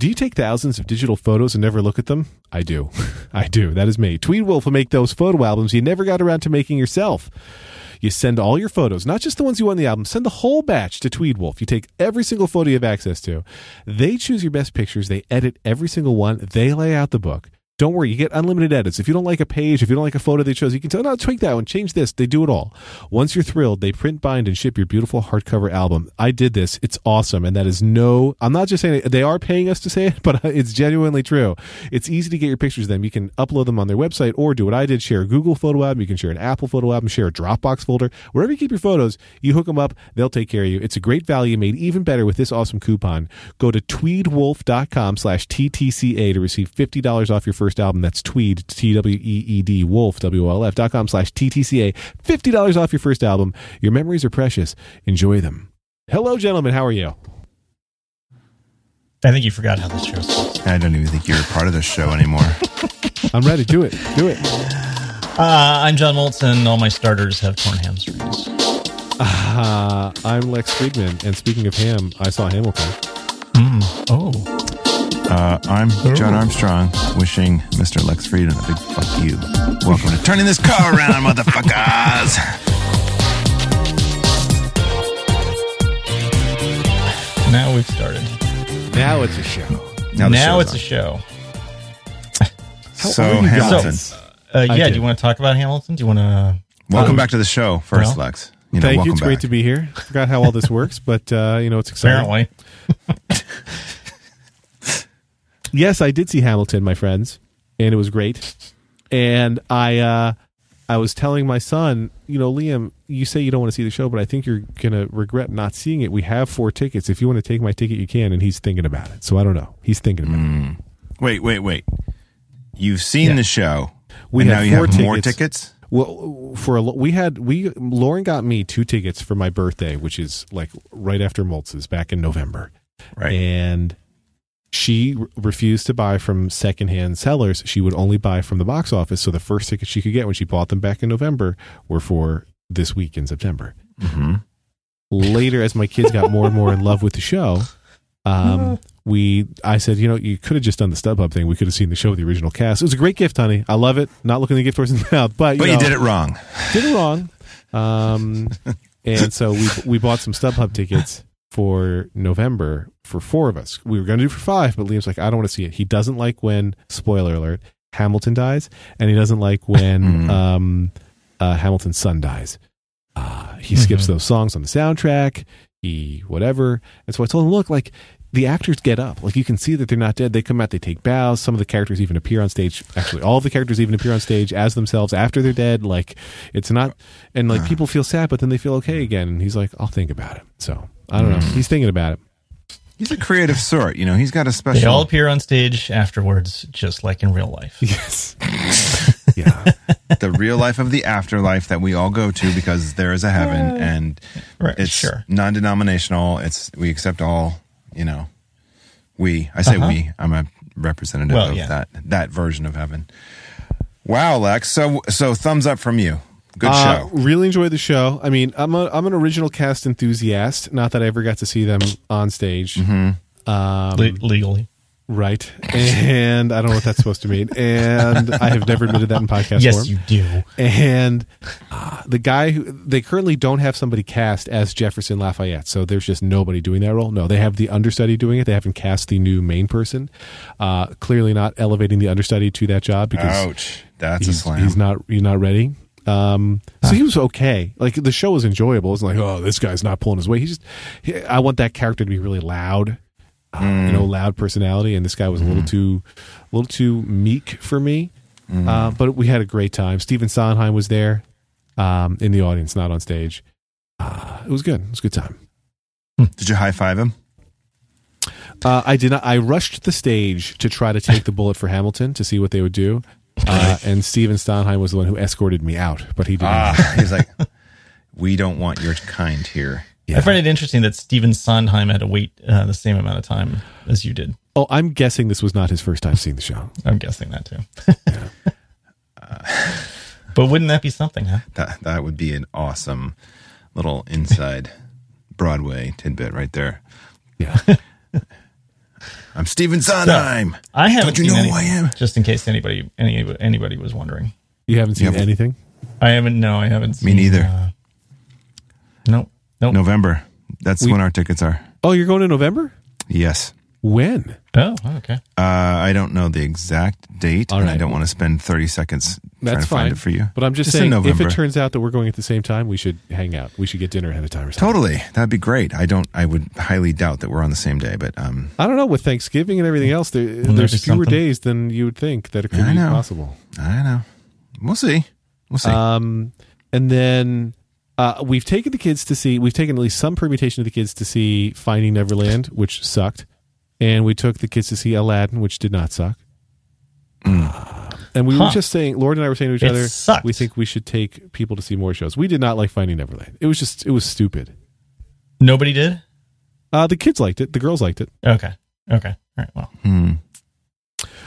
Do you take thousands of digital photos and never look at them? I do. I do. That is me. Tweed Wolf will make those photo albums you never got around to making yourself. You send all your photos, not just the ones you want in the album, send the whole batch to Tweed Wolf. You take every single photo you have access to. They choose your best pictures, they edit every single one, they lay out the book. Don't worry, you get unlimited edits. If you don't like a page, if you don't like a photo they chose, you can tell, no, tweak that one, change this. They do it all. Once you're thrilled, they print, bind, and ship your beautiful hardcover album. I did this. It's awesome. And that is no, I'm not just saying it, they are paying us to say it, but it's genuinely true. It's easy to get your pictures them. You can upload them on their website or do what I did share a Google photo album. You can share an Apple photo album, share a Dropbox folder. Wherever you keep your photos, you hook them up, they'll take care of you. It's a great value made even better with this awesome coupon. Go to tweedwolf.com slash TTCA to receive $50 off your first album. That's tweed, T W E E D, wolf, W O L F dot com slash TTCA. $50 off your first album. Your memories are precious. Enjoy them. Hello, gentlemen. How are you? I think you forgot how this show starts. I don't even think you're a part of this show anymore. I'm ready. Do it. Do it. Uh, I'm John Moltz. All my starters have torn hamstrings. Uh, I'm Lex Friedman. And speaking of ham, I saw Hamilton. Mm. Oh. Uh, I'm John Armstrong, wishing Mr. Lex Friedman a big fuck you. Welcome to turning this car around, motherfuckers. Now we've started. Now it's a show. Now, now show's it's a show. So Hamilton, guys? Uh, yeah, did. do you want to talk about Hamilton? Do you want to? welcome back to the show. First, Well, Lex. You know, Thank you. welcome It's great to be here. Forgot how all this works, but uh, you know it's exciting. Apparently. Yes, I did see Hamilton, my friends, and it was great. And I, uh, I was telling my son, you know, Liam, you say you don't want to see the show, but I think you're gonna regret not seeing it. We have four tickets. If you want to take my ticket, you can. And he's thinking about it. So I don't know. He's thinking about it. Wait, wait, wait. You've seen Yeah. the show. We now you four have more tickets. tickets. Well, for a, we had we Lauren got me two tickets for my birthday, which is like right after Moltz's back in November. Right. and she re- refused to buy from secondhand sellers. She would only buy from the box office. So the first tickets she could get when she bought them back in November were for this week in September. hmm Later, as my kids got more and more in love with the show, um, we I said, you know, you could have just done the StubHub thing. We could have seen the show with the original cast. It was a great gift, honey. I love it. Not looking the gift horse in the mouth, but But you did it wrong. did it wrong. Um, and so we we bought some StubHub tickets for November for four of us. We were going to do for five, but Liam's like, I don't want to see it. He doesn't like when spoiler alert Hamilton dies, and he doesn't like when Mhm. um, uh, Hamilton's son dies. Uh, he skips Mhm. those songs on the soundtrack. He whatever. And so I told him, look, like the actors get up. Like you can see that they're not dead. They come out, they take bows. Some of the characters even appear on stage. Actually, all of the characters even appear on stage as themselves after they're dead. Like it's not, and like people feel sad, but then they feel okay again. And he's like, I'll think about it. So I don't know. He's thinking about it. He's a creative sort. You know, he's got a special. They all appear on stage afterwards, just like in real life. Yes. yeah. the real life of the afterlife that we all go to because there is a heaven and Right, it's sure. non-denominational. It's we accept all. You know, we. I say Uh-huh. we. I'm a representative Well, of yeah. that that version of heaven. Wow, Lex. So so thumbs up from you. Good Uh, show. Really enjoyed the show. I mean, I'm a I'm an original cast enthusiast. Not that I ever got to see them on stage. Um, Le- legally. Right. And I don't know what that's supposed to mean. And I have never admitted that in podcast Yes, form. you do. And uh, the guy who they currently don't have somebody cast as Jefferson Lafayette. So there's just nobody doing that role. No, they have the understudy doing it. They haven't cast the new main person. Uh, clearly not elevating the understudy to that job because Ouch. That's a slam. he's not he's not ready. Um, so he was okay. Like the show was enjoyable. It's like, oh, this guy's not pulling his weight. He's just. He, I want that character to be really loud, uh, you know, loud personality. And this guy was a little too, a little too meek for me. Uh, but we had a great time. Stephen Sondheim was there, um, in the audience, not on stage. Uh, it was good. It was a good time. Did you high five him? Uh, I did not. I rushed the stage to try to take the bullet for Hamilton to see what they would do. Uh, and Stephen Sondheim was the one who escorted me out, but he did not. Ah, he's like, we don't want your kind here. I find it interesting that Stephen Sondheim had to wait uh, the same amount of time as you did. Oh, I'm guessing this was not his first time seeing the show. I'm guessing that too. but wouldn't that be something, huh? That that would be an awesome little inside Broadway tidbit right there. Yeah. I'm Stephen Sondheim. I haven't Don't you seen know any, who I am? Just in case anybody any, anybody was wondering. You haven't seen Yeah. anything? I haven't. No, I haven't. Seen, Me neither. Uh, nope. Nope. November. That's We- when our tickets are. Oh, you're going in November? Yes. When? Oh, okay. Uh, I don't know the exact date, All and I don't want to spend 30 seconds trying That's to find fine it for you. But I'm just, Just in saying, if November. it turns out that we're going at the same time, we should hang out. We should get dinner ahead of time or something. Totally. That'd be great. I don't, I would highly doubt that we're on the same day, but um, I don't know. With Thanksgiving and everything else, there, there there's fewer something? days than you would think that it could I be know. possible. I don't know. We'll see. We'll see. Um, and then uh, we've taken the kids to see. We've taken at least some permutation of the kids to see Finding Neverland, which sucked, and we took the kids to see Aladdin, which did not suck. And we were Huh. just saying, Lauren and I were saying to each It other, sucked. we think we should take people to see more shows. We did not like Finding Neverland. It was just, it was stupid. Nobody did. Uh, the kids liked it. The girls liked it. Okay. Okay. All right. Well, Hmm.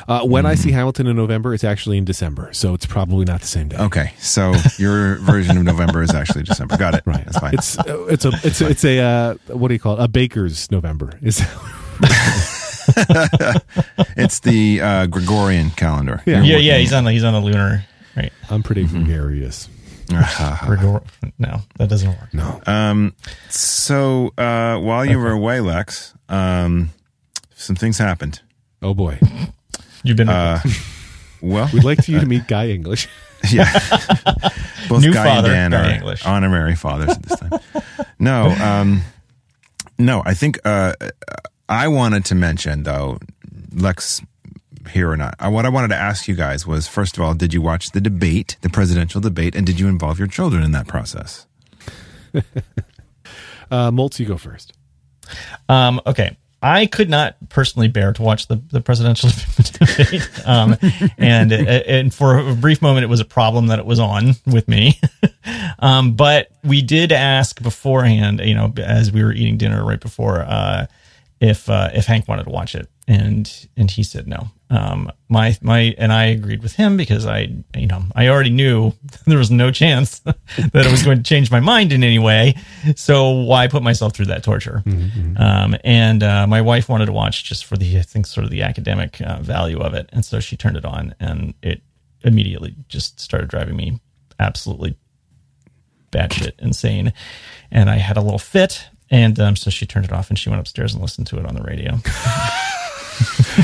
Uh, when I see Hamilton in November, it's actually in December, so it's probably not the same day. Okay. So your version of November is actually December. Got it. Right. That's fine. It's uh, it's a it's a, it's a uh, what do you call it? A baker's November. Is It's the uh, Gregorian calendar. Yeah. You're yeah, yeah. He's on the he's on the lunar. Right. I'm pretty Mm-hmm. gregarious. Gregor- no, that doesn't work. No. Um, so uh, while you were away, Lex, um, some things happened. Oh boy. You've been Uh, well, We'd like for you to meet Guy English. yeah. Both New Guy father, and Dan Guy are English. honorary fathers at this time. No, um, no. I think uh, I wanted to mention though, Lex here or not. uh, What I wanted to ask you guys was, first of all, did you watch the debate, the presidential debate, and did you involve your children in that process? Uh, Moltz, you go first. Um, okay. I could not personally bear to watch the, the presidential debate. Um, and, and for a brief moment, it was a problem that it was on with me. um, but we did ask beforehand, you know, as we were eating dinner right before, uh, if, uh, if Hank wanted to watch it. And, and he said no. Um, my, my, and I agreed with him because I, you know, I already knew there was no chance that it was going to change my mind in any way. So why put myself through that torture? Um, and uh, my wife wanted to watch just for the, I think, sort of the academic uh, value of it. And so she turned it on and it immediately just started driving me absolutely batshit insane. And I had a little fit. And um, so she turned it off and she went upstairs and listened to it on the radio.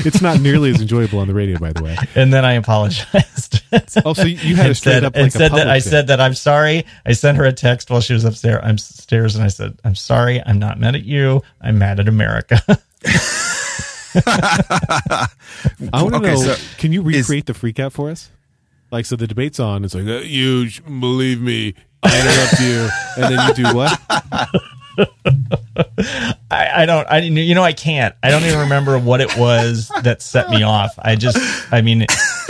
It's not nearly as enjoyable on the radio, by the way. And then I apologized. Oh, so you you had a straight said, up and like a said that public I said that I'm sorry. I sent her a text while she was upstairs. I'm upstairs, and I said, "I'm sorry. I'm not mad at you. I'm mad at America." I want to Okay, know. so can you is- recreate the freak out for us? Like, so the debate's on. It's like, uh, you believe me. I interrupt you, and then you do what? I, I don't. I you know I can't. I don't even remember what it was that set me off. I just. I mean,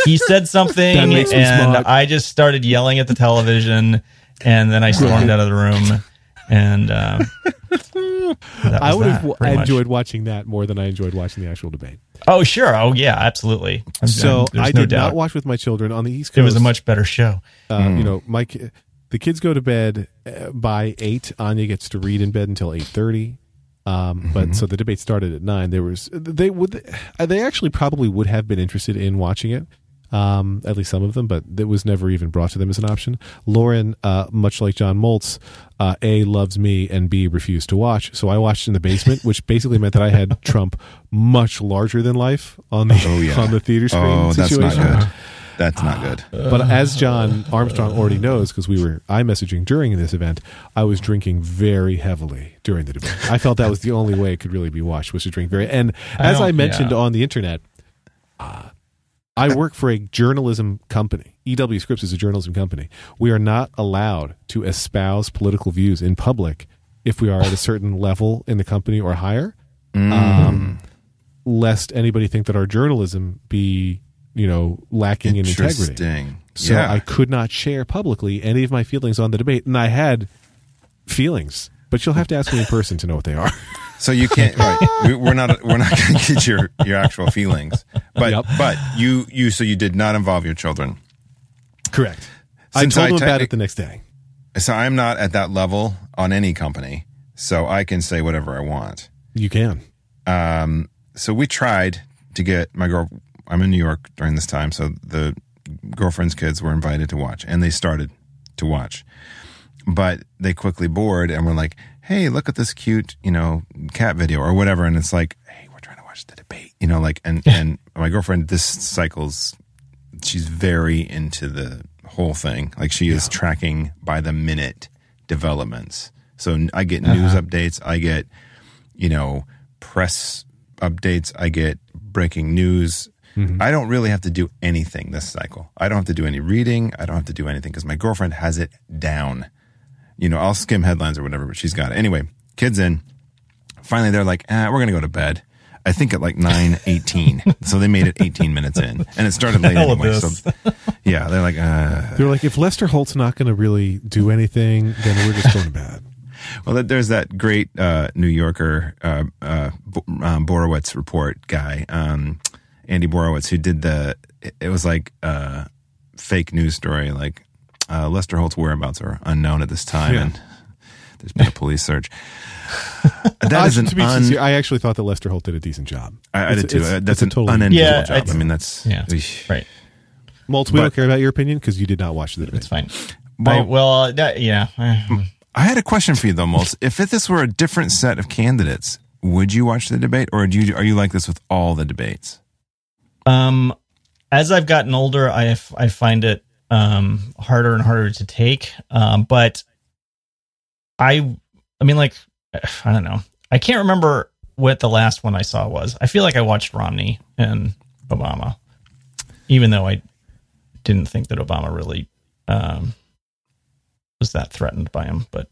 he said something, That makes me and. I just started yelling at the television, and then I stormed out of the room, and. Um, that I would that, have w- pretty much. enjoyed watching that more than I enjoyed watching the actual debate. Oh sure. Oh yeah. Absolutely. I'm- So I'm- I no did doubt. not watch with my children on the East Coast. It was a much better show. uh, you know, my ki- the kids go to bed uh, by eight. Anya gets to read in bed until eight thirty. Um, But so the debate started at nine. There was they would uh, they actually probably would have been interested in watching it. Um, at least some of them, but it was never even brought to them as an option. Lauren, uh, much like John Moltz, uh, A loves me and B refused to watch. So I watched in the basement, which basically meant that I had Trump much larger than life on the Oh, yeah. on the theater screen Oh, that's situation. not good. That's not good. But as John Armstrong already knows, because we were iMessaging during this event, I was drinking very heavily during the debate. I felt that was the only way it could really be watched was to drink very. And as I don't- mentioned yeah. on the internet, uh, I work for a journalism company. EW Scripps is a journalism company. We are not allowed to espouse political views in public if we are at a certain level in the company or higher, um, lest anybody think that our journalism be, you know, lacking in integrity. So yeah. I could not share publicly any of my feelings on the debate, and I had feelings, but you'll have to ask me in person to know what they are. So you can't. Right, we, we're not. We're not going to get your your actual feelings. But Yep. but you you so you did not involve your children. Correct. I told I them about it the next day. So I'm not at that level on any company. So I can say whatever I want. You can. Um. so we tried to get my girl. I'm in New York during this time, so the girlfriend's kids were invited to watch, and they started to watch, but they quickly bored and were like, "Hey, look at this cute, you know, cat video or whatever," and it's like, "Hey, we're trying to watch the debate," you know, like, and and my girlfriend this cycle's she's very into the whole thing. Like she is tracking by the minute developments. So I get news uh-huh. updates. I get, you know, press updates. I get breaking news. I don't really have to do anything this cycle. I don't have to do any reading. I don't have to do anything because my girlfriend has it down. You know, I'll skim headlines or whatever, but she's got it. Anyway, kids in. Finally, they're like, ah, we're going to go to bed. I think at like 9.18. so they made it 18 minutes in. And it started late Hell anyway. So yeah, they're like, uh, They're like, if Lester Holt's not going to really do anything, then we're just going to bed. Well, there's that great uh, New Yorker uh, uh, um, Borowitz report guy, um, Andy Borowitz, who did the. It it was like a fake news story, like uh, Lester Holt's whereabouts are unknown at this time, Yeah. and there's been a police search. That Uh, an to be un. sincere, I actually thought that Lester Holt did a decent job. I, I did too. it's- Uh, that's it's a an totally- unenviable Yeah, job. I mean, that's Yeah. Eesh. Right. Moltz, we don't care about your opinion because you did not watch the debate. It's fine. Well- I, well, uh, that, yeah. I had a question for you though, Moltz. if this were a different set of candidates, would you watch the debate, or do you are you like this with all the debates? Um, as I've gotten older, I f- I find it um harder and harder to take. Um, but I I mean, like I don't know. I can't remember what the last one I saw was. I feel like I watched Romney and Obama, even though I didn't think that Obama really um was that threatened by him. But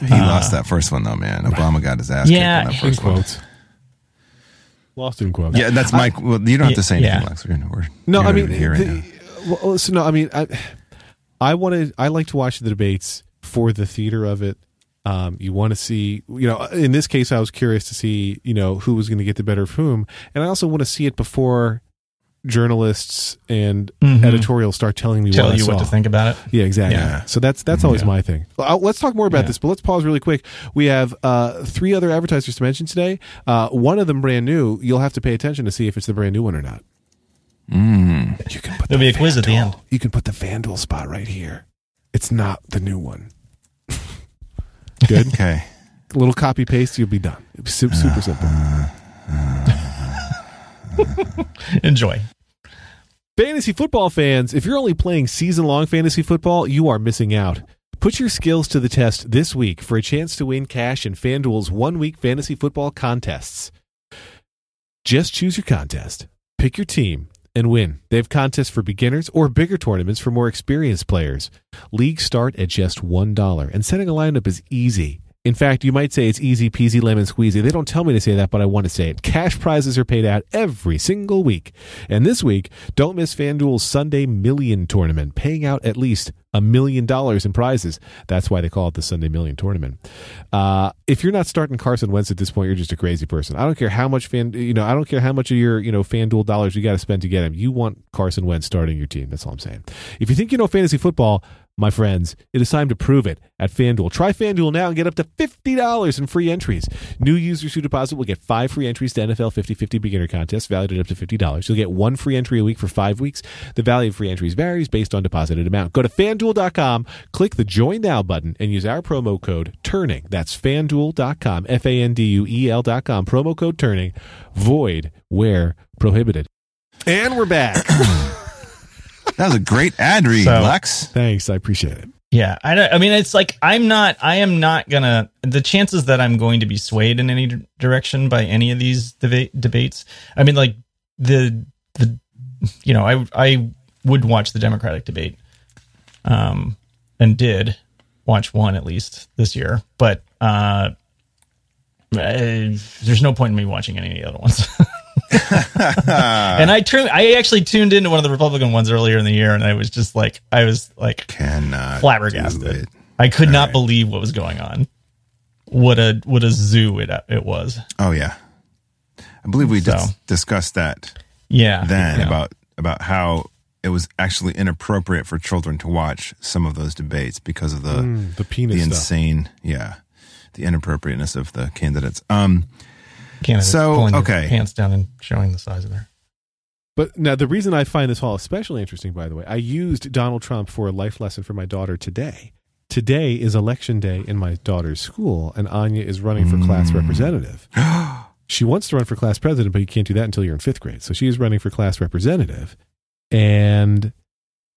He Uh, lost that first one though, man. Obama got his ass Yeah, kicked in that first one. quotes. Lost in quotes. Yeah, that's Mike. Well, you don't have to say anything, Yeah. Lex. We're, we're, No, I mean, even here right the- now. well, so no, I mean, I, I wanted, I like to watch the debates for the theater of it. Um, you want to see, you know, in this case, I was curious to see, you know, who was going to get the better of whom, and I also want to see it before journalists and Mhm. editorials start telling me tell what I you what to think about it. Yeah, exactly. Yeah. So that's that's always Yeah. my thing. Uh, let's talk more about Yeah. this, but let's pause really quick. We have uh, three other advertisers to mention today. Uh, one of them brand new. You'll have to pay attention to see if it's the brand new one or not. Mm. You can put There'll the be a quiz at the FanDuel- end. You can put the FanDuel spot right here. It's not the new one. Good. Okay. A little copy paste, you'll be done. It's su- super simple. Enjoy. Fantasy football fans, if you're only playing season long fantasy football, you are missing out. Put your skills to the test this week for a chance to win cash in FanDuel's one week fantasy football contests. Just choose your contest, pick your team, and win. They have contests for beginners or bigger tournaments for more experienced players. Leagues start at just $1, and setting a lineup is easy. In fact, you might say it's easy peasy lemon squeezy. They don't tell me to say that, but I want to say it. Cash prizes are paid out every single week. And this week, don't miss FanDuel's Sunday Million Tournament, paying out at least a million dollars in prizes. That's why they call it the Sunday Million Tournament. Uh, if you're not starting Carson Wentz at this point, you're just a crazy person. I don't care how much fan, you know, I don't care how much of your, you know, FanDuel dollars you got to spend to get him. You want Carson Wentz starting your team. That's all I'm saying. If you think you know fantasy football, my friends, it is time to prove it at FanDuel. Try FanDuel now and get up to $50 in free entries. New users who deposit will get five free entries to NFL 50-50 beginner contests valued at up to $50. You'll get one free entry a week for five weeks. The value of free entries varies based on deposited amount. Go to FanDuel.com, click the Join Now button, and use our promo code TURNING. That's FanDuel.com, F-A-N-D-U-E-L.com, promo code TURNING, void where prohibited. And we're back. That was a great ad read, So- Lex. Thanks. I appreciate it. Yeah, I I mean it's like I'm not I am not gonna the chances that I'm going to be swayed in any d- direction by any of these deba- debates. I mean like the the you know I I would watch the Democratic debate, um, and did watch one at least this year, but uh, uh, there's no point in me watching any of the other ones. and I turned I actually tuned into one of the Republican ones earlier in the year, and I was just like I was like Cannot flabbergasted. I could not right. believe what was going on. What a what a zoo it it was. Oh yeah, I believe we dis- So. discussed that Yeah. then yeah. about about how it was actually inappropriate for children to watch some of those debates because of the Mm, the penis the stuff. insane, yeah, the inappropriateness of the candidates. Um, candidates So, pulling their okay. pants down and showing the size of their. But now the reason I find this hall especially interesting, by the way, I used Donald Trump for a life lesson for my daughter today. Today is election day in my daughter's school, and Anya is running for class Mm. representative. she wants to run for class president, but you can't do that until you're in fifth grade. So she is running for class representative, and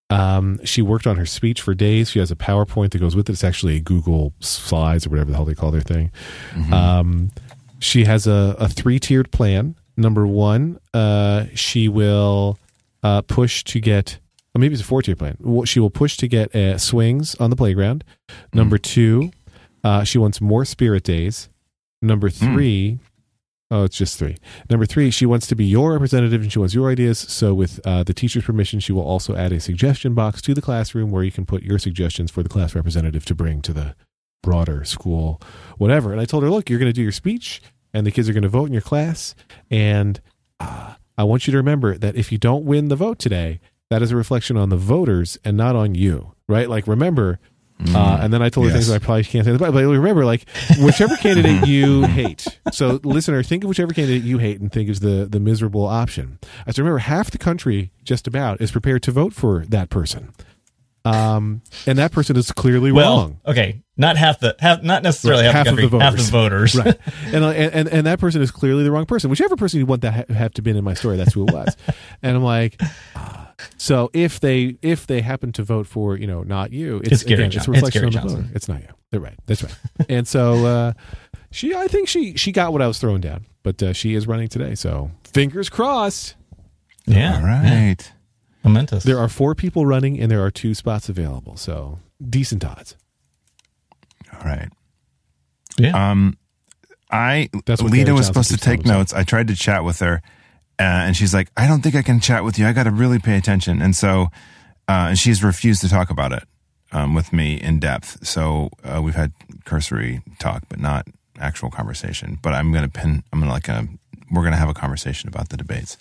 um, she worked on her speech for days. She has a PowerPoint that goes with it. It's actually a Google Slides or whatever the hell they call their thing. Um, she has a, a three tiered plan. Number one, uh, she will uh, push to get, or maybe it's a four tier plan. She will push to get uh, swings on the playground. Number two, uh, she wants more spirit days. Number three three, oh, it's just three. Number three, she wants to be your representative and she wants your ideas. So, with uh, the teacher's permission, she will also add a suggestion box to the classroom where you can put your suggestions for the class representative to bring to the broader school, whatever. And I told her, look, you're going to do your speech and the kids are going to vote in your class. And uh, I want you to remember that if you don't win the vote today, that is a reflection on the voters and not on you, right? Like, remember. Uh, and then I told her Yes. things I probably can't say, but but remember, like whichever candidate you hate. So, listener, think of whichever candidate you hate and think is the the miserable option. I said, remember, half the country, just about, is prepared to vote for that person, um, and that person is clearly Well, wrong. okay, not half the half, not necessarily Right, half, half the of country, the half the voters. right and, uh, and and and that person is clearly the wrong person whichever person you want that ha- have to been in my story that's who it was and i'm like ah. so if they if they happen to vote for you know not you it's, It's Gary again, it's Johnson. It's reflection Gary on the Johnson. voter it's not you they're right that's right and so uh she i think she she got what i was throwing down but uh, she is running today so fingers crossed yeah, All right. Momentous. there are four people running and there are two spots available so decent odds All right. yeah, Um, I That's what Lita Gary was Johnson supposed to keeps telling take himself. notes. I tried to chat with her, uh, and she's like, "I don't think I can chat with you. I got to really pay attention." And so, uh, and she's refused to talk about it um, with me in depth. So uh, we've had cursory talk, but not actual conversation. But I'm gonna pin. I'm gonna like a. We're gonna have a conversation about the debates.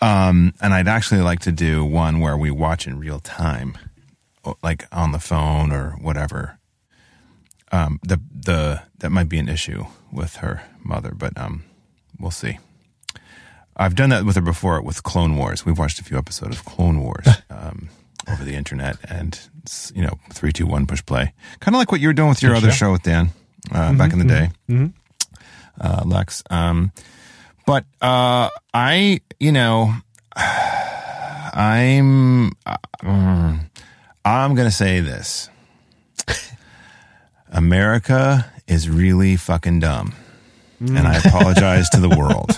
Um, and I'd actually like to do one where we watch in real time, like on the phone or whatever um, the the that might be an issue with her mother, but um, we'll see. I've done that with her before with Clone Wars. We've watched a few episodes of Clone Wars um, over the internet, and you know, three, two, one, push play, kind of like what you were doing with your Good other show. show with Dan uh, back in the day, Mhm. uh, Lex. Um, but uh, I, you know, I'm uh, mm, I'm gonna say this. America is really fucking dumb. And I apologize to the world.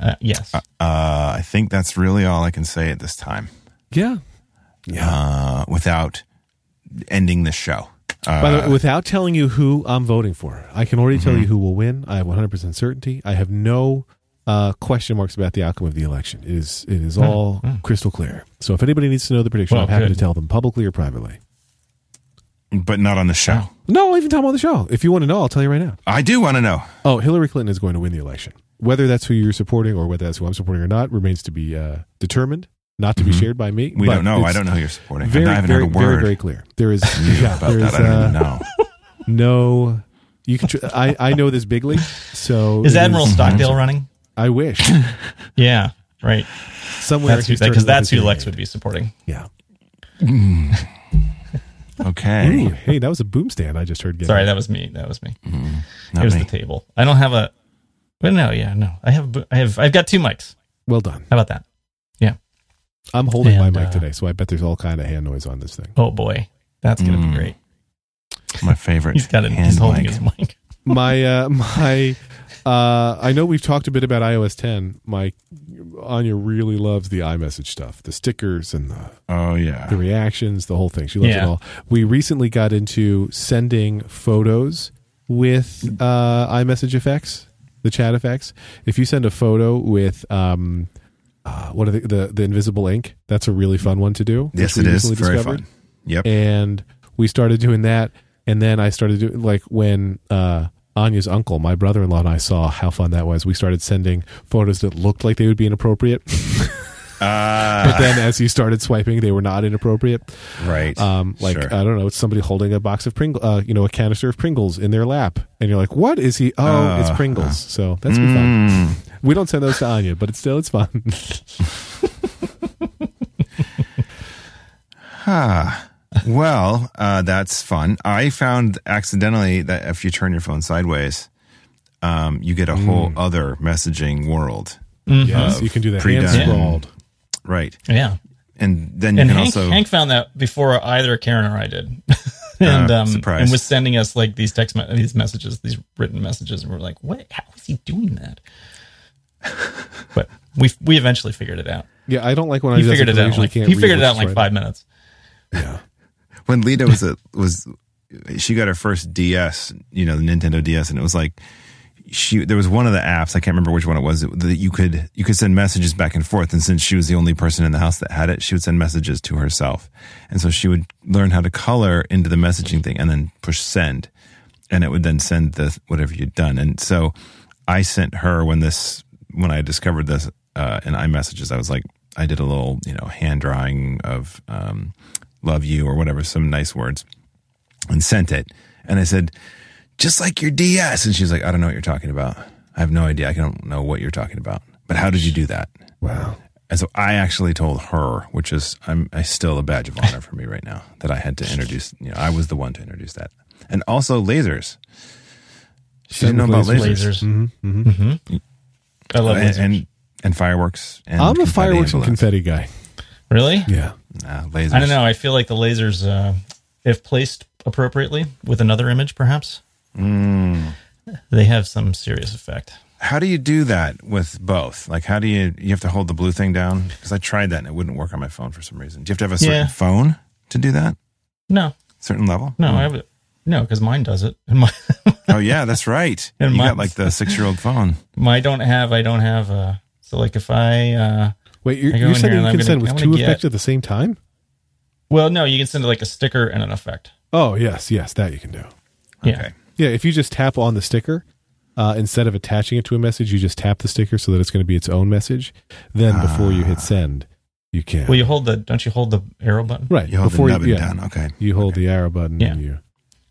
uh, yes. Uh, I think that's really all I can say at this time yeah yeah uh, without ending the show. Uh, By the way, without telling you who I'm voting for, I can already Mm-hmm. tell you who will win. I have 100% certainty. I have no uh, question marks about the outcome of the election. It is it is all crystal clear. So if anybody needs to know the prediction, Well, I'm happy good. to tell them publicly or privately. but not on the show. No, I'll even tell them on the show. If you want to know, I'll tell you right now. I do want to know. Oh, Hillary Clinton is going to win the election. Whether that's who you're supporting or whether that's who I'm supporting or not remains to be uh, determined, not to be mm-hmm. shared by me. We don't know. I don't know who you're supporting. Very, I haven't very, heard a very, word very clear. There is yeah, about there is that. I don't uh, even know. no. You can. Tr- I I know this big league. So Is it Admiral Stockdale mm-hmm. running? I wish Yeah, right. somewhere That's who, because that's who Lex would be supporting. Yeah. Mm. Okay. Ooh, hey, that was a boom stand I just heard. Get Sorry, that was me. That was me. Mm-hmm. Not Here's me. the table. I don't have a. Well, no, yeah, no. I have. I have. I've got two mics. well done. How about that? I'm holding my mic uh, today, so I bet there's all kind of hand noise on this thing. Oh boy, that's gonna Mm. be great. My favorite. He's got it. hand He's holding mic. his mic. my uh my uh I know we've talked a bit about iOS 10. My Anya really loves the iMessage stuff, the stickers and the Oh yeah. the reactions, the whole thing. She loves it all. We recently got into sending photos with uh, iMessage effects, the chat effects. If you send a photo with um, uh, what are the, the the invisible ink? That's a really fun one to do. Yes, it is very fun. Yep. And we started doing that, and then I started doing like when. Uh, Anya's uncle, my brother-in-law, and I saw how fun that was. We started sending photos that looked like they would be inappropriate. but then as you started swiping, they were not inappropriate. Right. Um, like Sure. I don't know, it's somebody holding a box of Pringles, uh, you know, a canister of Pringles in their lap, and you're like, "What is he? Oh, it's Uh, Pringles." So that's been fun. We don't send those to Anya, but it's still it's fun. Ah, well, uh, that's fun. I found accidentally that if you turn your phone sideways, um, you get a whole other messaging world. yes, you can do that pre-done- hand scrawled. Right. Yeah. And then you And can Hank, also. Hank found that before either Karen or I did, and Uh, um, surprise. and was sending us like these text me- these messages, these written messages, and we're like, "What? How is he doing that?" but we we eventually figured it out. Yeah, I don't like when I He do that figured it out. usually Like, can't he figured it out in like five minutes. Yeah, when Lita was a, was she got her first DS, you know, the Nintendo DS, and it was like she there was one of the apps I can't remember which one it was that you could you could send messages back and forth, and since she was the only person in the house that had it, she would send messages to herself, and so she would learn how to color into the messaging thing and then push send, and it would then send the whatever you'd done, and so I sent her when this when I discovered this uh, in iMessages, I was like, I did a little, you know, hand drawing of um, "love you" or whatever, some nice words, and sent it. And I said, just like your DS, and she's like, I don't know what you're talking about. I have no idea. I don't know what you're talking about. But how did you do that? Wow. And so I actually told her, which is I'm I still a badge of honor for me right now, that I had to introduce. You know, I was the one to introduce that, and also lasers. She didn't know about lasers, Lasers. hmm I love and, and and fireworks. And I'm a fireworks and balloons. confetti guy. really? Yeah. Nah, lasers. I don't know. I feel like the lasers, uh, if placed appropriately with another image, perhaps Mm. they have some serious effect. How do you do that with both? Like, how do you you have to hold the blue thing down? Because I tried that and it wouldn't work on my phone for some reason. Do you have to have a certain Yeah. phone to do that? No, Certain level? no, Oh. I have it. No, because mine does it. And my, Oh yeah, that's right. And you got like the six year old phone. my don't have. I don't have. Uh, so like if I, uh, Wait, you're, I you're in saying you can gonna- send with two get- effects at the same time? well, no, you can send like a sticker and an effect. Oh, yes, yes, that you can do. Yeah. Okay. Yeah, if you just tap on the sticker, uh, instead of attaching it to a message, you just tap the sticker so that it's going to be its own message. Then before you hit send, you can. Well, you hold the. Don't you hold the arrow button? right You hold before the nubbin you, yeah, down. Okay. you hold the arrow button. Yeah. And you,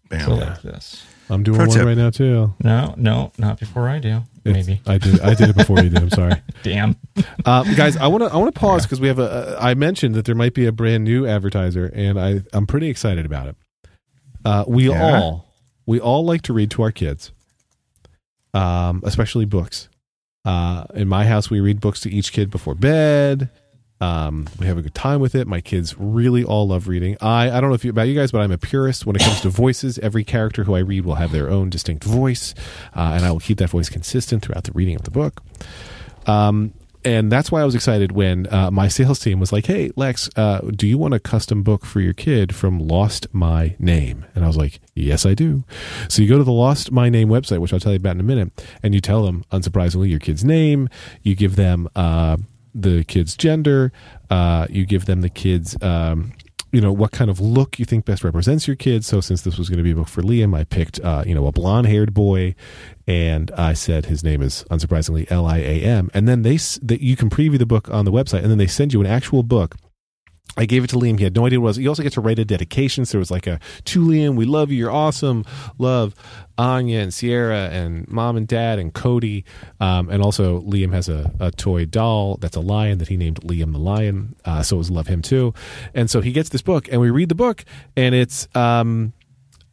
Bam. So like this. I'm doing Pro one tip. right now too. No, no, not before I do. It's- Maybe. I did. I did it before you did. I'm sorry. Damn. Uh, guys, I want to I want to pause because we have a. a- I mentioned that there might be a brand new advertiser, and I I'm pretty excited about it. Uh, we Yeah? all we all like to read to our kids, um, especially books. Uh, in my house, we read books to each kid before bed. Um, we have a good time with it. My kids really all love reading. I I don't know if you, about you guys, but I'm a purist when it comes to voices. Every character who I read will have their own distinct voice, uh, and I will keep that voice consistent throughout the reading of the book. Um, and that's why I was excited when uh, my sales team was like, "Hey, Lex, uh, do you want a custom book for your kid from Lost My Name?" And I was like, "Yes, I do." So you go to the Lost My Name website, which I'll tell you about in a minute, and you tell them, unsurprisingly, your kid's name. You give them uh, the kid's gender. Uh, you give them the kid's. Um, you know what kind of look you think best represents your kid. So since this was going to be a book for Liam, I picked uh, you know a blonde haired boy, and I said his name is unsurprisingly L I A M. And then they that you can preview the book on the website, and then they send you an actual book. I gave it to Liam. He had no idea what it was. You also get to write a dedication. So there was like a to Liam, we love you, you're awesome. Love Anya and Sierra and mom and dad and Cody. Um, and also Liam has a, a toy doll that's a lion that he named Liam the Lion. Uh, so it was love him too. And so he gets this book and we read the book and it's um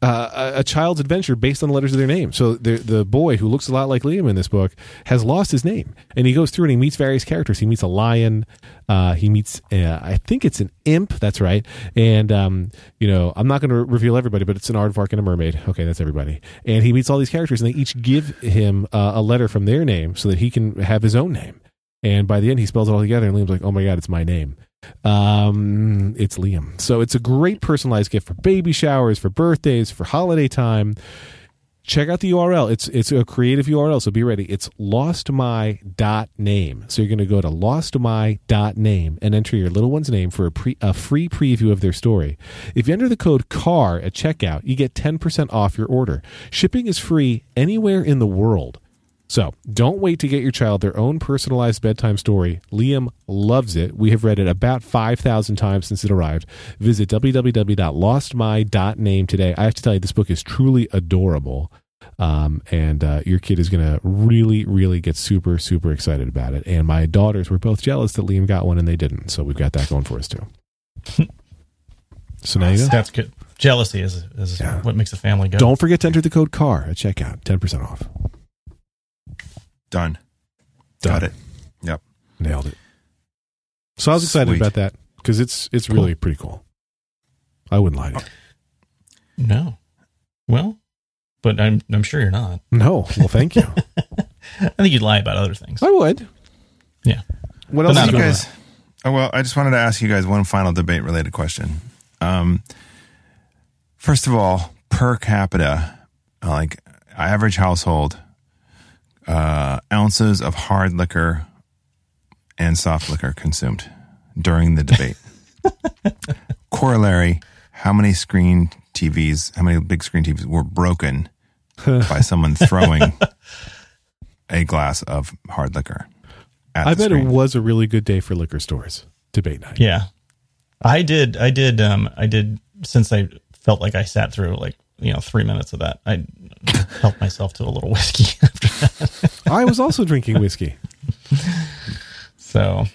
uh, a, child's adventure based on the letters of their name. So the the boy who looks a lot like Liam in this book has lost his name, and he goes through and he meets various characters. He meets a lion. Uh, he meets, uh, I think it's an imp. That's right. And um, you know, I'm not going to reveal everybody, but it's an aardvark and a mermaid. Okay, that's everybody. And he meets all these characters, and they each give him uh, a letter from their name so that he can have his own name. And by the end, he spells it all together, and Liam's like, "Oh my god, it's my name." Um, it's Liam. So it's a great personalized gift for baby showers, for birthdays, for holiday time. Check out the URL. It's it's a creative URL, so be ready. It's lostmy.name. So you're going to go to lostmy.name and enter your little one's name for a, pre, a free preview of their story. If you enter the code CAR at checkout, you get 10% off your order. Shipping is free anywhere in the world. So don't wait to get your child their own personalized bedtime story. Liam loves it. We have read it about 5,000 times since it arrived. Visit www.lostmy.name today. I have to tell you, this book is truly adorable. Um, and uh, your kid is going to really, really get super, super excited about it. And my daughters were both jealous that Liam got one and they didn't. So we've got that going for us too. so now you know. That's good. Jealousy is, is Yeah. what makes a family go. Don't forget to enter the code CAR at checkout. 10% off. Done. Done. Got it. Yep. Nailed it. So I was excited Sweet. about that because it's it's really pretty cool. I wouldn't lie to you. No. Well, but I'm I'm sure you're not. No. Well, thank you. I think you'd lie about other things. I would. Yeah. What But else? you about going guys, oh well, I just wanted to ask you guys one final debate related question. Um, first of all, per capita, like average household, uh, ounces of hard liquor and soft liquor consumed during the debate. Corollary: How many screen TVs? How many big screen TVs were broken by someone throwing a glass of hard liquor? At I the bet screen? it was a really good day for liquor stores. Debate night. Yeah. I did I did um I did since I felt like I sat through like, you know, three minutes of that. I helped myself to a little whiskey after that. I was also drinking whiskey. So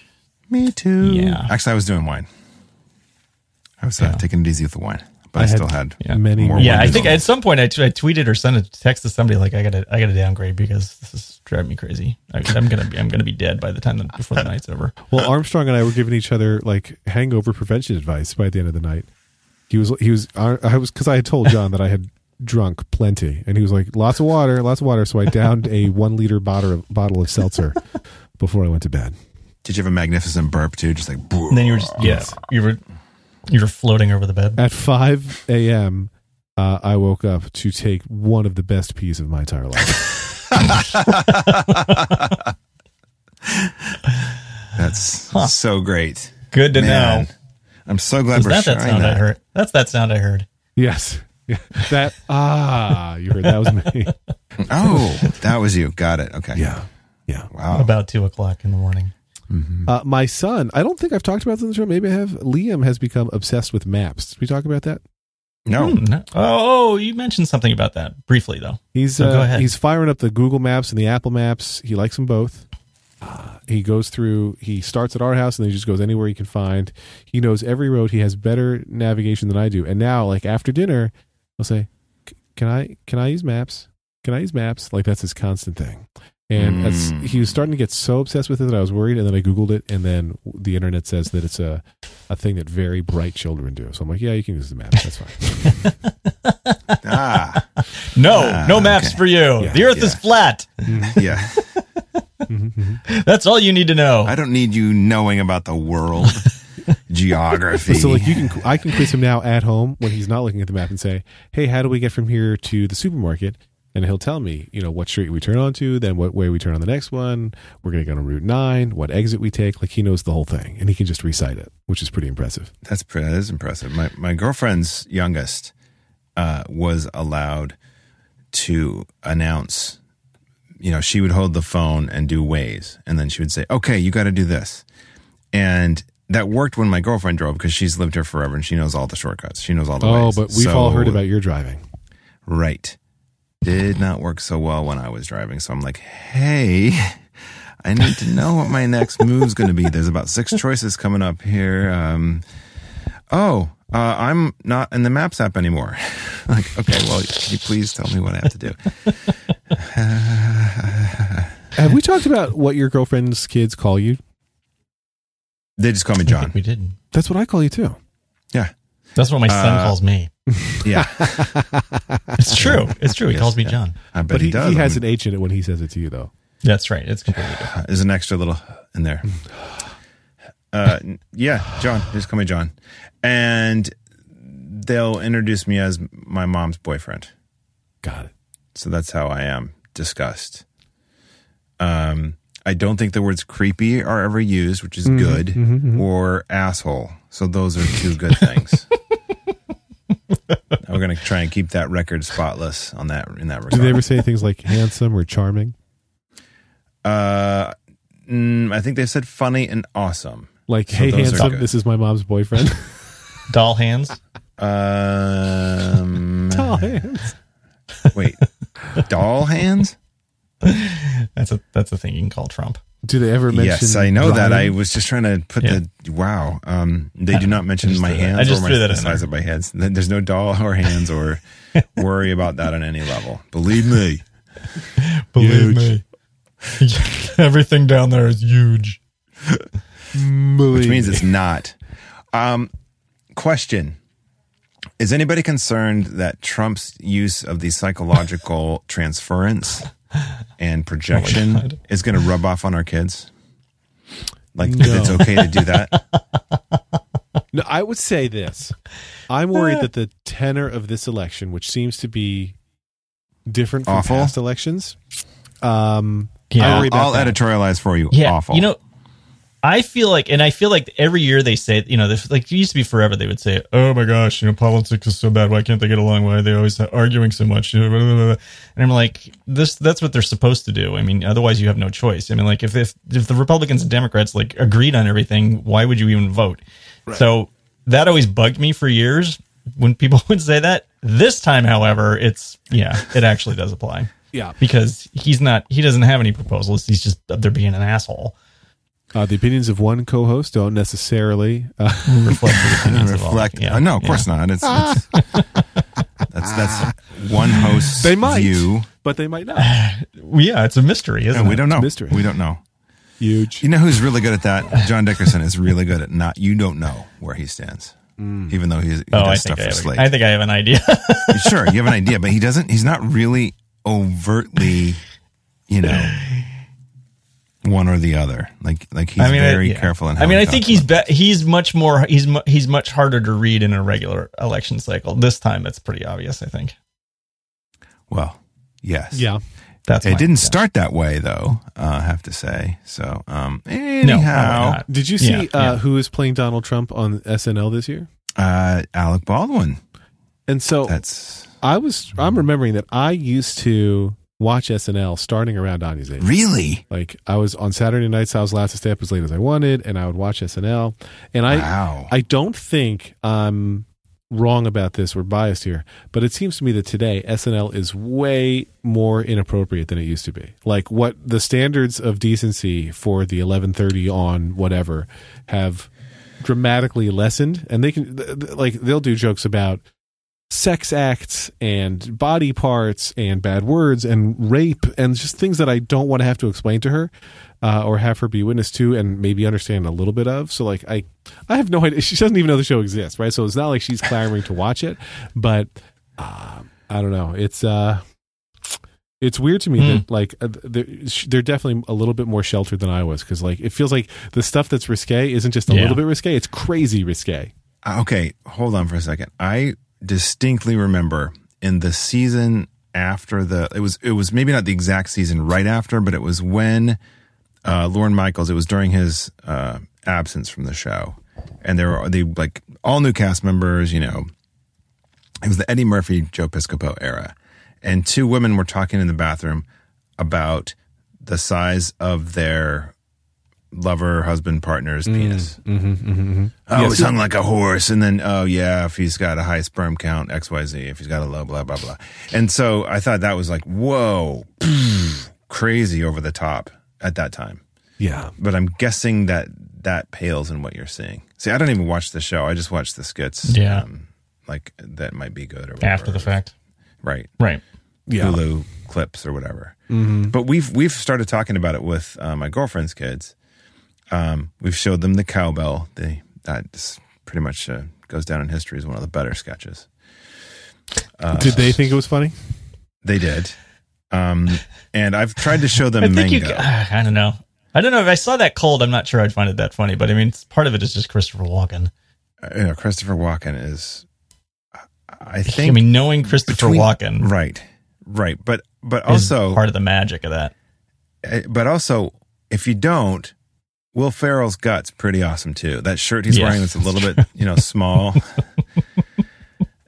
Me too. Yeah. Actually, I was doing wine. I was uh, Yeah. taking it easy with the wine, but I, I had- still had Yeah. Many More yeah, I think at some point I, t- I tweeted or sent a text to somebody like I gotta I gotta downgrade because this is driving me crazy. I, I'm gonna be I'm gonna be dead by the time that before the night's over. Well, Armstrong and I were giving each other like hangover prevention advice by the end of the night. He was he was I I was because I had told John that I had drunk plenty, and he was like, "Lots of water, lots of water." So I downed a one liter bottle of, bottle of seltzer before I went to bed. Did you have a magnificent burp too? Just like, And then you were just yeah, you were you were floating over the bed. At five a.m., uh, I woke up to take one of the best peas of my entire life. that's Huh. so great. Good to Man, know. I'm so glad Is we're that that sharing sound I that. heard? That's that sound I heard. yes, Yeah, that ah, you heard that was me. Oh, that was you. Got it. Okay. Yeah, yeah. Wow. About two o'clock in the morning. Uh, my son, I don't think I've talked about this in the show. Maybe I have. Liam has become obsessed with maps. Did we talk about that? no. Hmm, no. Oh, you mentioned something about that briefly though. He's So go uh, ahead. he's firing up the Google Maps and the Apple Maps. He likes them both. Uh, he goes through. He starts at our house and then he just goes anywhere he can find. He knows every road. He has better navigation than I do. And now, like after dinner, I'll say, "Can I can I use maps? Can I use maps?" Like that's his constant thing. And that's, Mm. he was starting to get so obsessed with it that I was worried. And then I googled it, and then the internet says that it's a a thing that very bright children do. So I'm like, yeah, you can use the maps. That's fine. Ah, No, Ah, no maps okay. for you. Yeah, the Earth is flat. yeah. That's all you need to know. I don't need you knowing about the world, geography. So like you can, I can quiz him now at home when he's not looking at the map and say, "Hey, how do we get from here to the supermarket?" And he'll tell me, you know, what street we turn onto, then what way we turn on the next one. We're going to go on Route Nine. What exit we take? Like he knows the whole thing, and he can just recite it, which is pretty impressive. That's pretty, that is impressive. My my girlfriend's youngest uh, was allowed to announce. You know, she would hold the phone and do Waze, and then she would say, "Okay, you got to do this," and that worked when my girlfriend drove because she's lived here forever and she knows all the shortcuts. She knows all the ways. Oh, ways. but we've So- all heard about your driving. right. Did not work so well when I was driving, so I'm like, "Hey." I need to know what my next move's going to be. There's about six choices coming up here. Um, oh, uh, I'm not in the Maps app anymore. like, okay, well, can you please tell me what I have to do? Have we talked about what your girlfriend's kids call you? They just call me I John. think we didn't. That's what I call you too. Yeah, That's what my son Uh, calls me. yeah. It's true. It's true. He Yes, calls me yeah. John. I bet But he, he, does. he has I'm- an H in it when he says it to you, though. That's right. It's completely different. There's an extra little in there. Uh, yeah, John. Just call me John, and they'll introduce me as my mom's boyfriend. Got it. So that's how I am discussed. Um, I don't think the words creepy are ever used, which is good, or asshole. So those are two good things. We're gonna try and keep that record spotless on that in that regard. Do they ever say things like handsome or charming? Uh, mm, I think they said funny and awesome. Like, So hey, those are handsome, good. this is my mom's boyfriend. Doll hands. Um, Tall hands. wait, doll hands? That's a that's a thing you can call Trump. Do they ever mention? Yes, I know that. I Ryan? was just trying to put Yeah. the wow. Um, they do not mention just my threw that- I hands just my, threw that the in size there. of my hands. There's no doll or hands or worry about that on any level. Believe me. Believe Huge. me, everything down there is huge. Which means it's not. Um, question: Is anybody concerned that Trump's use of the psychological transference and projection God. is going to rub off on our kids? Like No. it's okay to do that? No, I would say this. I'm worried that the tenor of this election, which seems to be different from Awful. past elections, um, Yeah. I I'll, I'll editorialize for you. Yeah, Awful. you know, I feel like, and I feel like every year they say, you know, this, like it used to be forever. They would say, "Oh my gosh, you know, politics is so bad. Why can't they get along? Why are they always arguing so much?" And I'm like, this, that's what they're supposed to do. I mean, otherwise you have no choice. I mean, like if if if the Republicans and Democrats like agreed on everything, why would you even vote? So that always bugged me for years when people would say that. This time, however, it's yeah, it actually does apply yeah. because he's not he doesn't have any proposals. He's just up there being an asshole. Uh, the opinions of one co-host don't necessarily. Uh, reflect the opinions of all. reflect. Yeah, uh, no, of yeah. course not. It's, it's that's that's one host. they might, view. but they might not. Yeah, it's a mystery, isn't And we don't know. mystery. We don't know. Huge. You know who's really good at that? John Dickerson is really good at not. You don't know where he stands, even though he's, he Oh, does think stuff for have, Slate. I think I have an idea. sure, you have an idea, but he doesn't. He's not really overtly, you know, one or the other. Like like he's I mean, very I, yeah. careful. In I mean, I think he's about be- he's much more he's mu- he's much harder to read in a regular election cycle. This time, it's pretty obvious. I think. Well, yes, Yeah. that's It didn't guess. start that way, though. Uh, I have to say. So, um, No, anyhow, probably not. Did you see Yeah, uh, yeah. who is playing Donald Trump on SNL this year? uh, Alec Baldwin. And so That's I was. I'm remembering that I used to watch SNL starting around Donnie's age. really Like I was on Saturday nights, I was allowed to stay up as late as I wanted, and I would watch SNL. And I, wow. I don't think I'm wrong about this We're biased here, but it seems to me that today SNL is way more inappropriate than it used to be. Like what the standards of decency for the 11:30 on whatever have dramatically lessened, and they can like they'll do jokes about sex acts and body parts and bad words and rape and just things that I don't want to have to explain to her uh, or have her be witness to and maybe understand a little bit of. So like I, I have no idea. She doesn't even know the show exists, right? So it's not like she's clamoring to watch it. But uh, I don't know. It's uh, it's weird to me Hmm. that like uh, they're, they're definitely a little bit more sheltered than I was because like it feels like the stuff that's risque isn't just a Yeah. little bit risque; it's crazy risque. Uh, okay, hold on for a second. I distinctly remember in the season after the it was it was maybe not the exact season right after, but it was when uh, Lorne Michaels. It was during his uh, absence from the show, and there were they like all new cast members. You know, it was the Eddie Murphy Joe Piscopo era, and two women were talking in the bathroom about the size of their lover, husband, partner's penis. Mm-hmm, mm-hmm. Oh, Yes. he's hung like a horse. And then, oh, yeah, if he's got a high sperm count, XYZ, if he's got a low, blah, blah, blah. And so I thought that was like, whoa, crazy over the top at that time. Yeah. But I'm guessing that that pales in what you're seeing. See, I don't even watch the show. I just watch the skits. Yeah. Um, like that might be good or whatever. after the fact. Right. Right. Yeah. Hulu clips or whatever. Mm-hmm. But we've we've started talking about it with uh, my girlfriend's kids. Um, we've showed them the cowbell. They that's pretty much uh, goes down in history as one of the better sketches. Uh, Did they think it was funny? They did. Um, and I've tried to show them I think mango. you. I don't know. I don't know if I saw that cold. I'm not sure I'd find it that funny. But I mean, part of it is just Christopher Walken. Uh, you know, Christopher Walken is. I think. I mean, knowing Christopher between- Walken right, right, but but also part of the magic of that. Uh, but also if you don't will ferrell's guts pretty awesome too that shirt he's Yeah. wearing that's a little bit you know small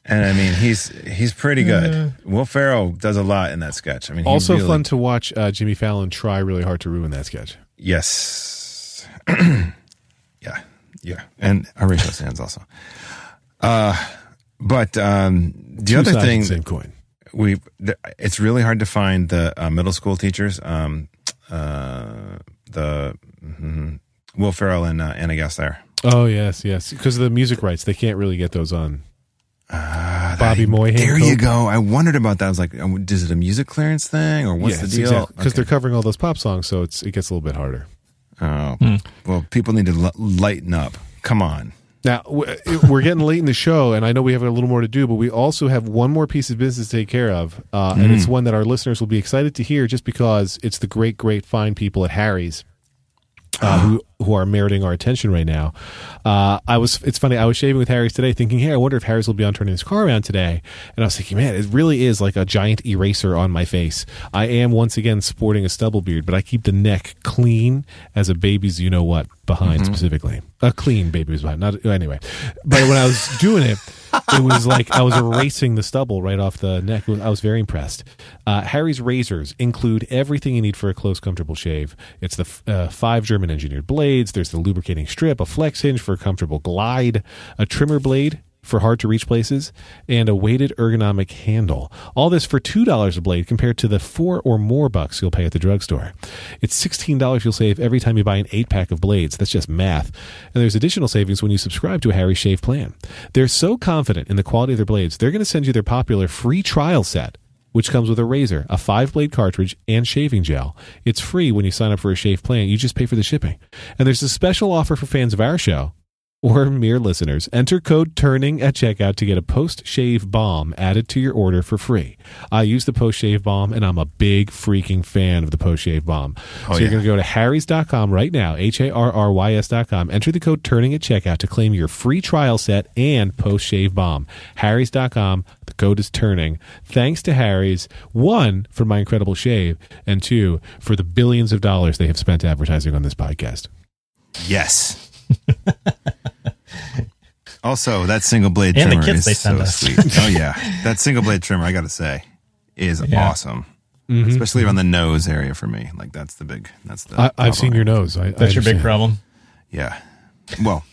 And I mean, he's he's pretty good. Will Ferrell does a lot in that sketch. I mean, Also really- fun to watch uh, Jimmy Fallon try really hard to ruin that sketch. Yes. yeah. Yeah. And Horatio Sanz also. Uh, but um, the Two other thing same coin. we th- it's really hard to find the uh, middle school teachers. Um, uh, the Will Ferrell and uh, Ana Gasteyer. Oh yes, yes. Because of the music rights, they can't really get those on. Uh, Bobby Moynihan. There you go. I wondered about that. I was like, uh, is it a music clearance thing or what's the deal? Because Okay. they're covering all those pop songs, so it's it gets a little bit harder. Oh, well, people need to l- lighten up. Come on. Now we're getting late in the show, and I know we have a little more to do, but we also have one more piece of business to take care of, uh, and it's one that our listeners will be excited to hear, just because it's the great, great fine people at Harry's. Uh, who who are meriting our attention right now? Uh, I was. It's funny. I was shaving with Harry's today, thinking, "Hey, I wonder if Harry's will be on turning his car around today." And I was thinking, "Man, it really is like a giant eraser on my face." I am once again sporting a stubble beard, but I keep the neck clean as a baby's. You know what? Behind specifically, a clean baby's behind. Not anyway. But when I was doing it, it was like I was erasing the stubble right off the neck. I was very impressed. Uh, Harry's razors include everything you need for a close, comfortable shave. It's the f- uh, five German engineered blades. There's the lubricating strip, a flex hinge for a comfortable glide, a trimmer blade for hard to reach places, and a weighted ergonomic handle. All this for $2 a blade compared to the four or more bucks you'll pay at the drugstore. It's $16 you'll save every time you buy an eight pack of blades. That's just math. And there's additional savings when you subscribe to a Harry Shave plan. They're so confident in the quality of their blades, they're going to send you their popular free trial set which comes with a razor, a five blade cartridge, and shaving gel. It's free when you sign up for a shave plan. You just pay for the shipping. And there's a special offer for fans of our show or mere listeners. Enter code TURNING at checkout to get a post shave balm added to your order for free. I use the post shave balm and I'm a big freaking fan of the post shave balm. Oh, so you're going to go to harrys.com right now, H A R R Y S.com. Enter the code TURNING at checkout to claim your free trial set and post shave balm. Harrys.com. The code is turning. Thanks to Harry's, one, for my incredible shave, and two, for the billions of dollars they have spent advertising on this podcast. Yes. also, that single blade And the trimmer kits is they send so us. sweet. Oh yeah, that single blade trimmer, I got to say, is Yeah. awesome. Mm-hmm. Especially around mm-hmm. the nose area for me. Like that's the big. That's the. I, I've seen your nose. I, That's I your big problem. Yeah. Well,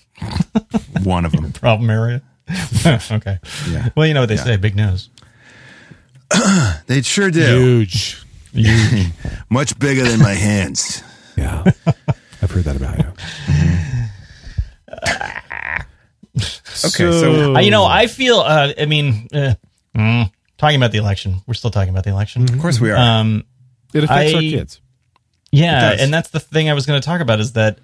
one of them. Problem area. okay. Yeah. Well, you know what they Yeah. say, big nose. They sure do. Huge. Huge. Much bigger than my hands. Yeah. I've heard that about you. Okay, so- Uh, you know, I feel. Uh, I mean, uh, mm, talking about the election. We're still talking about the election. Of course we are. Um, it affects our kids. yeah, and that's the thing I was going to talk about is that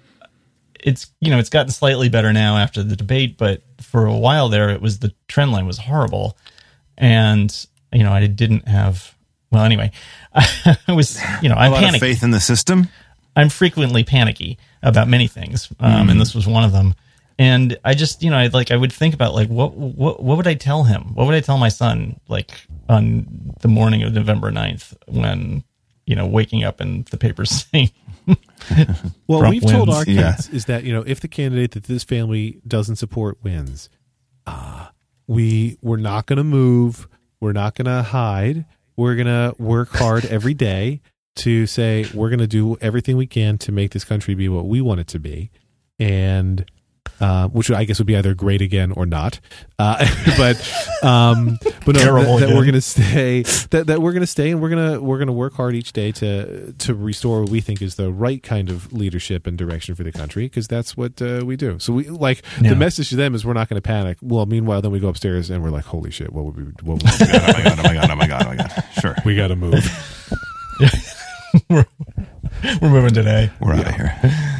it's you know it's gotten slightly better now after the debate, but for a while there, it was the trend line was horrible, and you know I didn't have. Well, anyway, I was you know I'm a lot of faith in the system. I'm frequently panicky about many things, um, and this was one of them. And I just, you know, I like I would think about like what what what would I tell him? What would I tell my son like on the morning of November 9th when you know waking up and the papers saying Well, Trump we've told our kids Yeah. is that you know if the candidate that this family doesn't support wins, uh, we we're not going to move. We're not going to hide. We're going to work hard every day to say we're going to do everything we can to make this country be what we want it to be, and uh, which I guess would be either great again or not. Uh, but um, but no, Terrible that, that we're going to stay. That, that we're going to stay, and we're gonna we're gonna work hard each day to to restore what we think is the right kind of leadership and direction for the country, because that's what uh, we do. So we like Yeah. the message to them is we're not going to panic. Well, meanwhile, then we go upstairs and we're like, holy shit, what would we? What would we do? Oh my god! Oh my god! Oh my god! Oh my god! Sure, we got to move. we're moving today. we're out of here.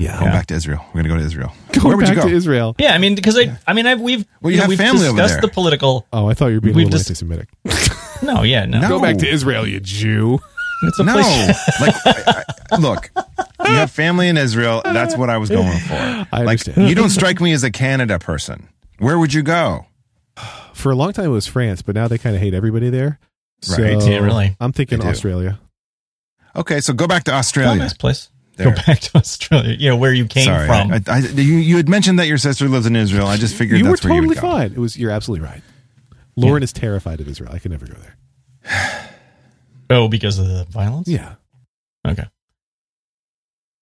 Yeah, Going back to Israel. We're gonna go to Israel. Going Where would back you go? to Israel. Yeah, I mean because I I mean I've we've Well, you know, have we've family over discussed there. the political. Oh, I thought you were being a We've little just- anti-Semitic. No, yeah, no, No. Go back to Israel, you Jew. it's a No, place. like, I, I, look, you have family in Israel. That's what I was going for. I like, understand. you don't strike me as a Canada person. Where would you go? For a long time, it was France, but now they kind of hate everybody there. Right. So Yeah, really. I'm thinking Australia. Okay, so go back to Australia. Oh, Australia. nice place. There. Go back to Australia. Yeah, where you came Sorry, from. I, I, you, you had mentioned that your sister lives in Israel. I just figured You were that's where you totally would go. fine. It was. You're absolutely right. Lauren is terrified of Israel. I could never go there. Oh, because of the violence. Yeah. Okay.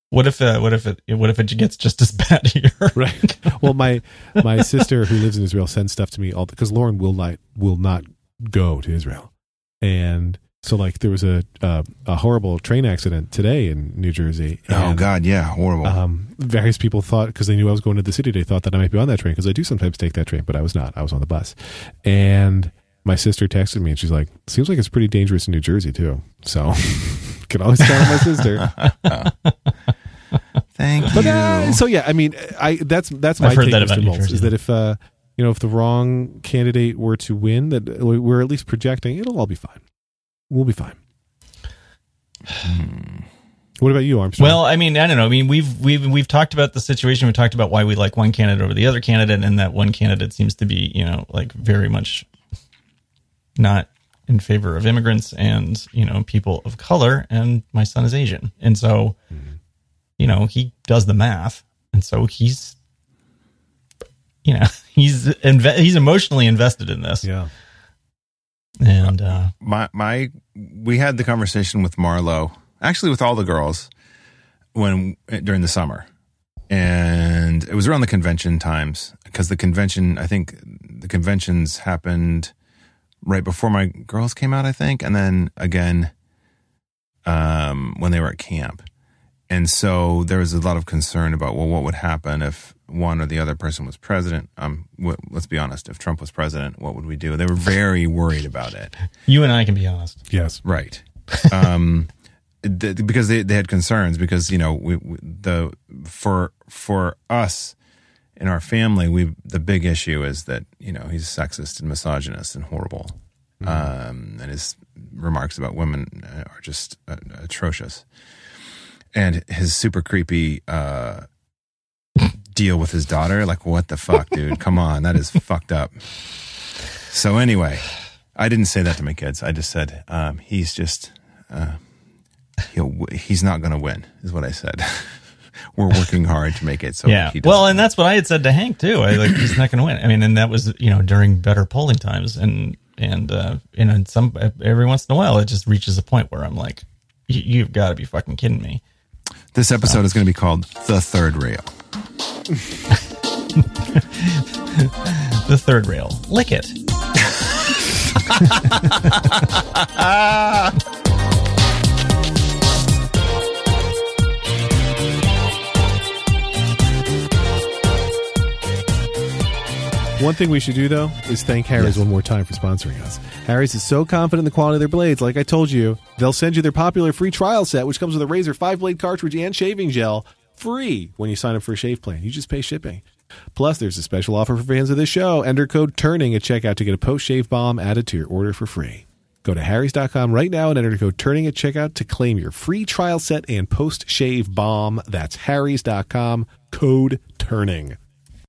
What if uh, what if it what if it gets just as bad here? Right. Well, my my sister who lives in Israel sends stuff to me all because Lauren will not will not go to Israel, and so like there was a uh, a horrible train accident today in New Jersey. Oh and, God, yeah, horrible. Um, various people thought because they knew I was going to the city, they thought that I might be on that train because I do sometimes take that train, but I was not. I was on the bus, and my sister texted me and she's like, "Seems like it's pretty dangerous in New Jersey too." So, can always count on my sister. Thank But you. uh, so yeah, I mean, I that's that's my I've heard take, that Mr. about New Jersey. is that if uh, you know if the wrong candidate were to win, that we're at least projecting it'll all be fine. We'll be fine. Hmm. What about you, Armstrong? Well, I mean, I don't know. I mean, we've we've we've talked about the situation. We talked about why we like one candidate over the other candidate, and that one candidate seems to be, you know, like very much not in favor of immigrants and you know people of color. And my son is Asian, and so you know he does the math, and so he's you know he's inve- he's emotionally invested in this, yeah, and uh, my my we had the conversation with Marlo, actually with all the girls, when during the summer, and it was around the convention times because the convention, I think, the conventions happened right before my girls came out, I think, and then again, um, when they were at camp, and so there was a lot of concern about well, what would happen if one or the other person was president? Um, w- let's be honest, if Trump was president, what would we do? They were very worried about it. you and I can be honest. yes, Right. Um, th- because they, they had concerns because, you know, we, we, the, for, for us in our family, we, the big issue is that, you know, he's sexist and misogynist and horrible. Um, and his remarks about women are just uh, atrocious. And his super creepy, uh, deal with his daughter. Like, what the fuck, dude? Come on. That is fucked up. So anyway, I didn't say that to my kids. I just said um, he's just uh, he'll he's not going to win, is what I said. We're working hard to make it so. yeah. Well, and that's what I had said to Hank too. I like he's not going to win. I mean, and that was you know during better polling times, and and uh, you know, and some every once in a while it just reaches a point where I'm like, "You- you've got to be fucking kidding me. this episode is going to be called "The Third Rail." The third rail, lick it. One thing we should do though is thank Harry's one more time for sponsoring us. Harry's is so confident in the quality of their blades, like I told you, they'll send you their popular free trial set, which comes with a razor, five blade cartridge, and shaving gel, free when you sign up for a shave plan. You just pay shipping. Plus, there's a special offer for fans of this show. Enter code TURNING at checkout to get a post shave balm added to your order for free. Go to harrys.com right now and enter code TURNING at checkout to claim your free trial set and post shave balm. That's harrys.com, code TURNING.